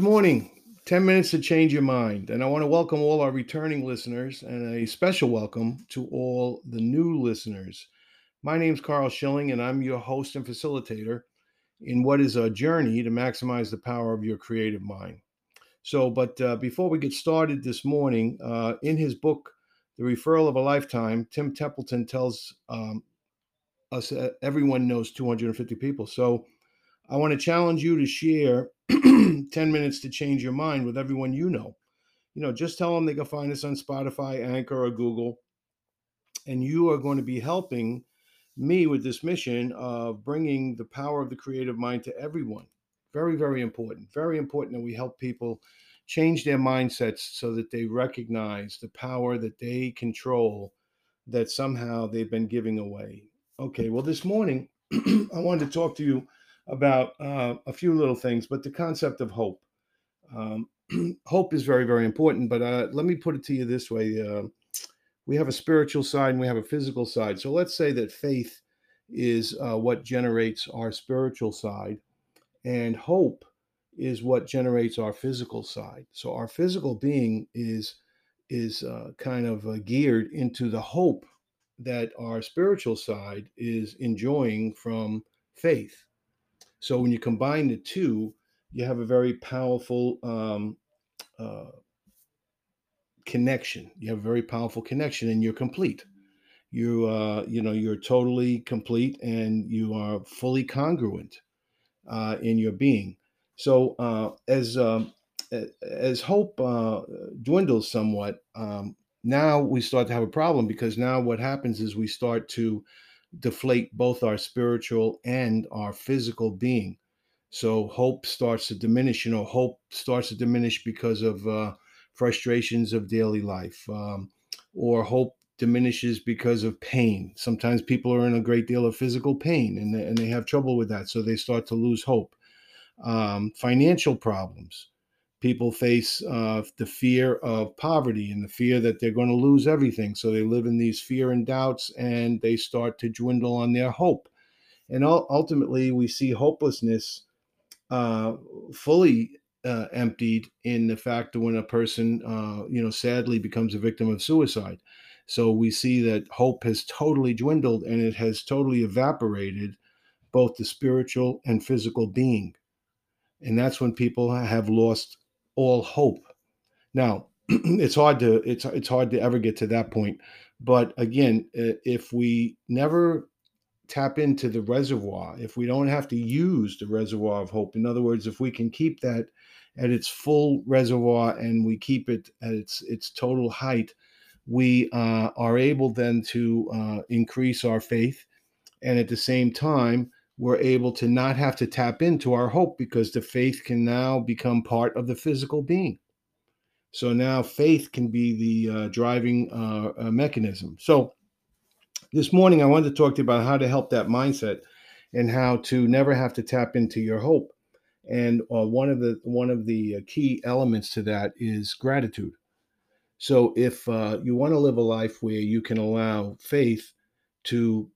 Good morning. 10 minutes to change your mind. And I want to welcome all our returning listeners and a special welcome to all the new listeners. My name is Karl Schilling, and I'm your host and facilitator in what is a journey to maximize the power of your creative mind. So, but uh, before we get started this morning, uh, in his book, The Referral of a Lifetime, Tim Templeton tells um, us everyone knows 250 people. So, I want to challenge you to share 10 minutes to change your mind with everyone you know. You know, just tell them they can find us on Spotify, Anchor, or Google. And you are going to be helping me with this mission of bringing the power of the creative mind to everyone. Very, very important. Very important that we help people change their mindsets so that they recognize the power that they control that somehow they've been giving away. Okay, well, this morning I wanted to talk to you about uh, a few little things, but the concept of hope. Um, hope is very, very important. But uh, let me put it to you this way: uh, we have a spiritual side and we have a physical side. So let's say that faith is uh, what generates our spiritual side, and hope is what generates our physical side. So our physical being is is uh, kind of uh, geared into the hope that our spiritual side is enjoying from faith. So when you combine the two, you have a very powerful um, uh, connection. You have a very powerful connection, and you're complete. You, uh, you know, you're totally complete, and you are fully congruent uh, in your being. So uh, as um, as hope uh, dwindles somewhat, um, now we start to have a problem because now what happens is we start to deflate both our spiritual and our physical being. So hope starts to diminish. You know, hope starts to diminish because of uh, frustrations of daily life, um, or hope diminishes because of pain. Sometimes people are in a great deal of physical pain and, and they have trouble with that. So they start to lose hope. Um, financial problems people face uh, the fear of poverty and the fear that they're going to lose everything. So they live in these fear and doubts and they start to dwindle on their hope. And ultimately, we see hopelessness uh, fully uh, emptied in the fact that when a person, uh, you know, sadly becomes a victim of suicide. So we see that hope has totally dwindled and it has totally evaporated both the spiritual and physical being. And that's when people have lost all hope. Now, it's hard to it's it's hard to ever get to that point, but again, if we never tap into the reservoir, if we don't have to use the reservoir of hope, in other words, if we can keep that at its full reservoir and we keep it at its its total height, we uh, are able then to uh, increase our faith, and at the same time we're able to not have to tap into our hope because the faith can now become part of the physical being. So now faith can be the uh, driving uh, uh, mechanism. So this morning, I wanted to talk to you about how to help that mindset and how to never have to tap into your hope. And uh, one of the one of the uh, key elements to that is gratitude. So if uh, you want to live a life where you can allow faith to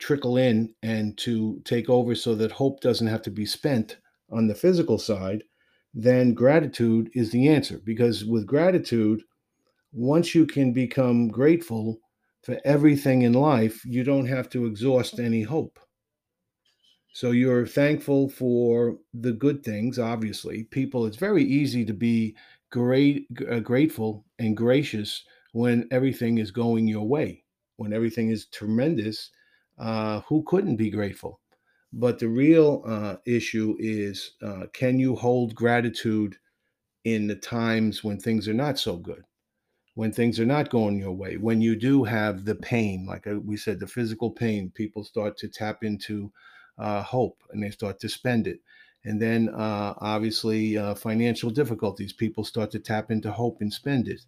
trickle in and to take over so that hope doesn't have to be spent on the physical side, then gratitude is the answer. Because with gratitude, once you can become grateful for everything in life, you don't have to exhaust any hope. So you're thankful for the good things, obviously. People, it's very easy to be great, uh, grateful and gracious when everything is going your way, when everything is tremendous uh, who couldn't be grateful? But the real uh, issue is uh, can you hold gratitude in the times when things are not so good? When things are not going your way, when you do have the pain, like uh, we said, the physical pain, people start to tap into uh, hope and they start to spend it. And then, obviously, financial difficulties, people start to tap into hope and spend it.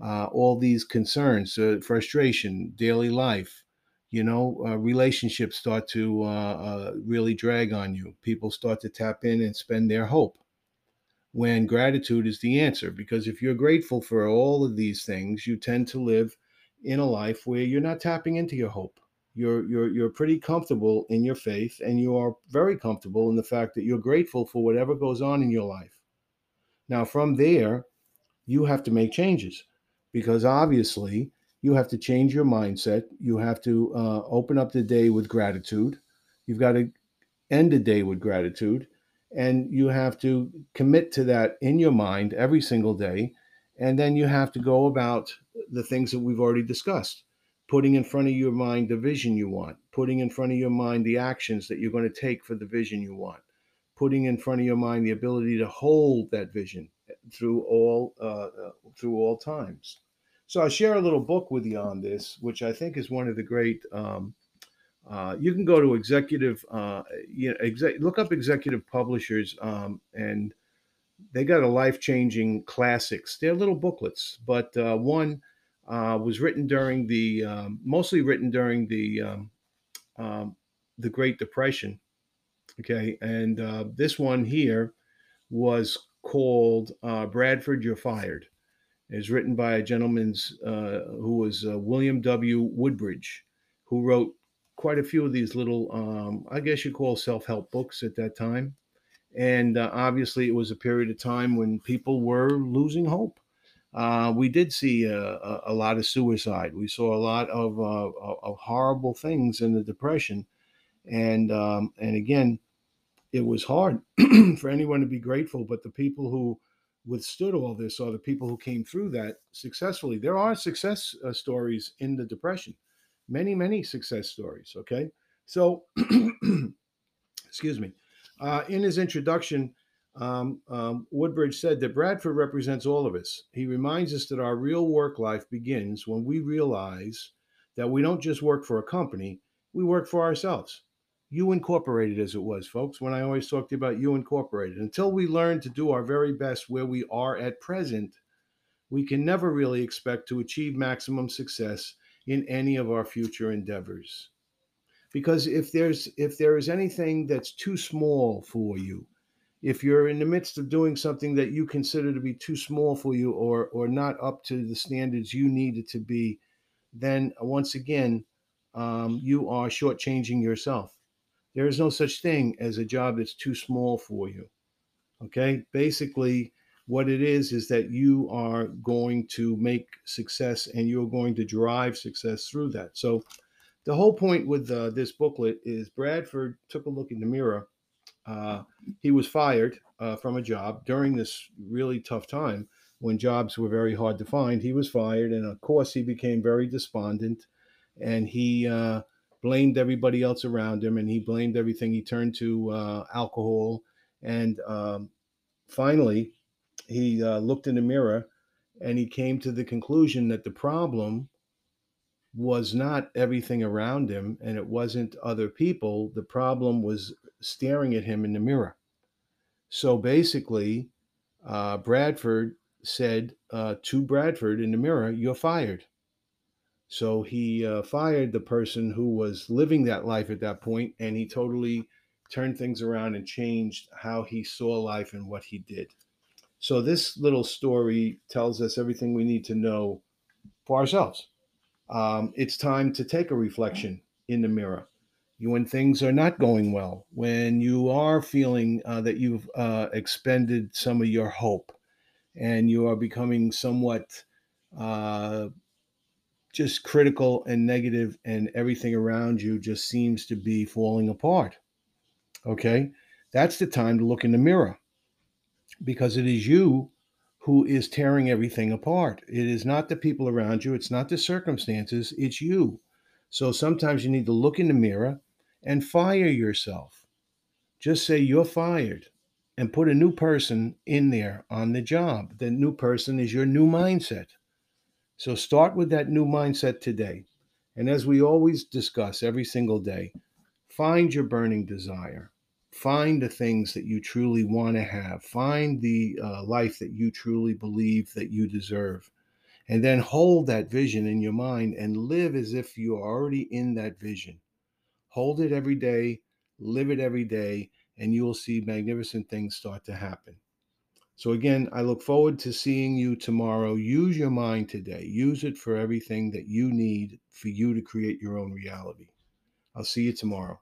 all these concerns, frustration, daily life, you know uh, relationships start to uh, uh, really drag on you. People start to tap in and spend their hope. When gratitude is the answer because if you're grateful for all of these things you tend to live in a life where you're not tapping into your hope. You're you're you're pretty comfortable in your faith and you are very comfortable in the fact that you're grateful for whatever goes on in your life. Now, from there, you have to make changes because obviously you have to change your mindset. You have to uh, open up the day with gratitude. You've got to end the day with gratitude. And you have to commit to that in your mind every single day. And then you have to go about the things that we've already discussed putting in front of your mind the vision you want, putting in front of your mind the actions that you're going to take for the vision you want, putting in front of your mind the ability to hold that vision through all uh, uh, through all times. So I'll share a little book with you on this, which I think is one of the great. Um, uh, you can go to executive, uh, you know, exec, look up executive publishers, um, and they got a life changing classics. They're little booklets, but uh, one uh, was written during the um, mostly written during the um, um, the Great Depression. Okay, and uh, this one here was called uh, Bradford, You're Fired is written by a gentleman uh, who was uh, William W. Woodbridge, who wrote quite a few of these little, um, I guess you call self help books at that time. And uh, obviously, it was a period of time when people were losing hope. Uh, we did see a, a, lot of suicide. We saw a lot of, uh, of horrible things in the Depression. And, um, and again, it was hard for anyone to be grateful, but the people who withstood all this are the people who came through that successfully. There are success uh, stories in the Depression, many, many success stories. Okay. So, excuse me. Uh, in his introduction, um, um, Woodbridge said that Bradford represents all of us. He reminds us that our real work life begins when we realize that we don't just work for a company, we work for ourselves. You Incorporated, as it was, folks, when I always talk to you about You Incorporated. Until we learn to do our very best where we are at present, we can never really expect to achieve maximum success in any of our future endeavors. Because if there's if there is anything that's too small for you, if you're in the midst of doing something that you consider to be too small for you or or not up to the standards you need it to be, then once again, um, you are shortchanging yourself. There is no such thing as a job that's too small for you. Okay. Basically, what it is is that you are going to make success and you're going to drive success through that. So, the whole point with uh, this booklet is Bradford took a look in the mirror. Uh, he was fired uh, from a job during this really tough time when jobs were very hard to find. He was fired, and of course, he became very despondent and he uh, blamed everybody else around him and he blamed everything. He turned to uh, alcohol. And um, finally, he uh, looked in the mirror and he came to the conclusion that the problem was not everything around him and it wasn't other people. The problem was staring at him in the mirror. So basically, uh, Bradford said uh, to Bradford in the mirror, You're fired. So he uh, fired the person who was living that life at that point, and he totally turned things around and changed how he saw life and what he did. So this little story tells us everything we need to know for ourselves. Um, it's time to take a reflection in the mirror. when things are not going well, when you are feeling uh, that you've uh, expended some of your hope, and you are becoming somewhat uh, just critical and negative and everything around you just seems to be falling apart. Okay? That's the time to look in the mirror because it is you who is tearing everything apart. It is not the people around you, it's not the circumstances, it's you. So sometimes you need to look in the mirror and fire yourself. Just say you're fired and put a new person in there on the job. The new person is your new mindset. So start with that new mindset today. And as we always discuss every single day, find your burning desire. Find the things that you truly want to have. Find the uh, life that you truly believe that you deserve. And then hold that vision in your mind and live as if you're already in that vision. Hold it every day, live it every day, and you will see magnificent things start to happen. So, again, I look forward to seeing you tomorrow. Use your mind today, use it for everything that you need for you to create your own reality. I'll see you tomorrow.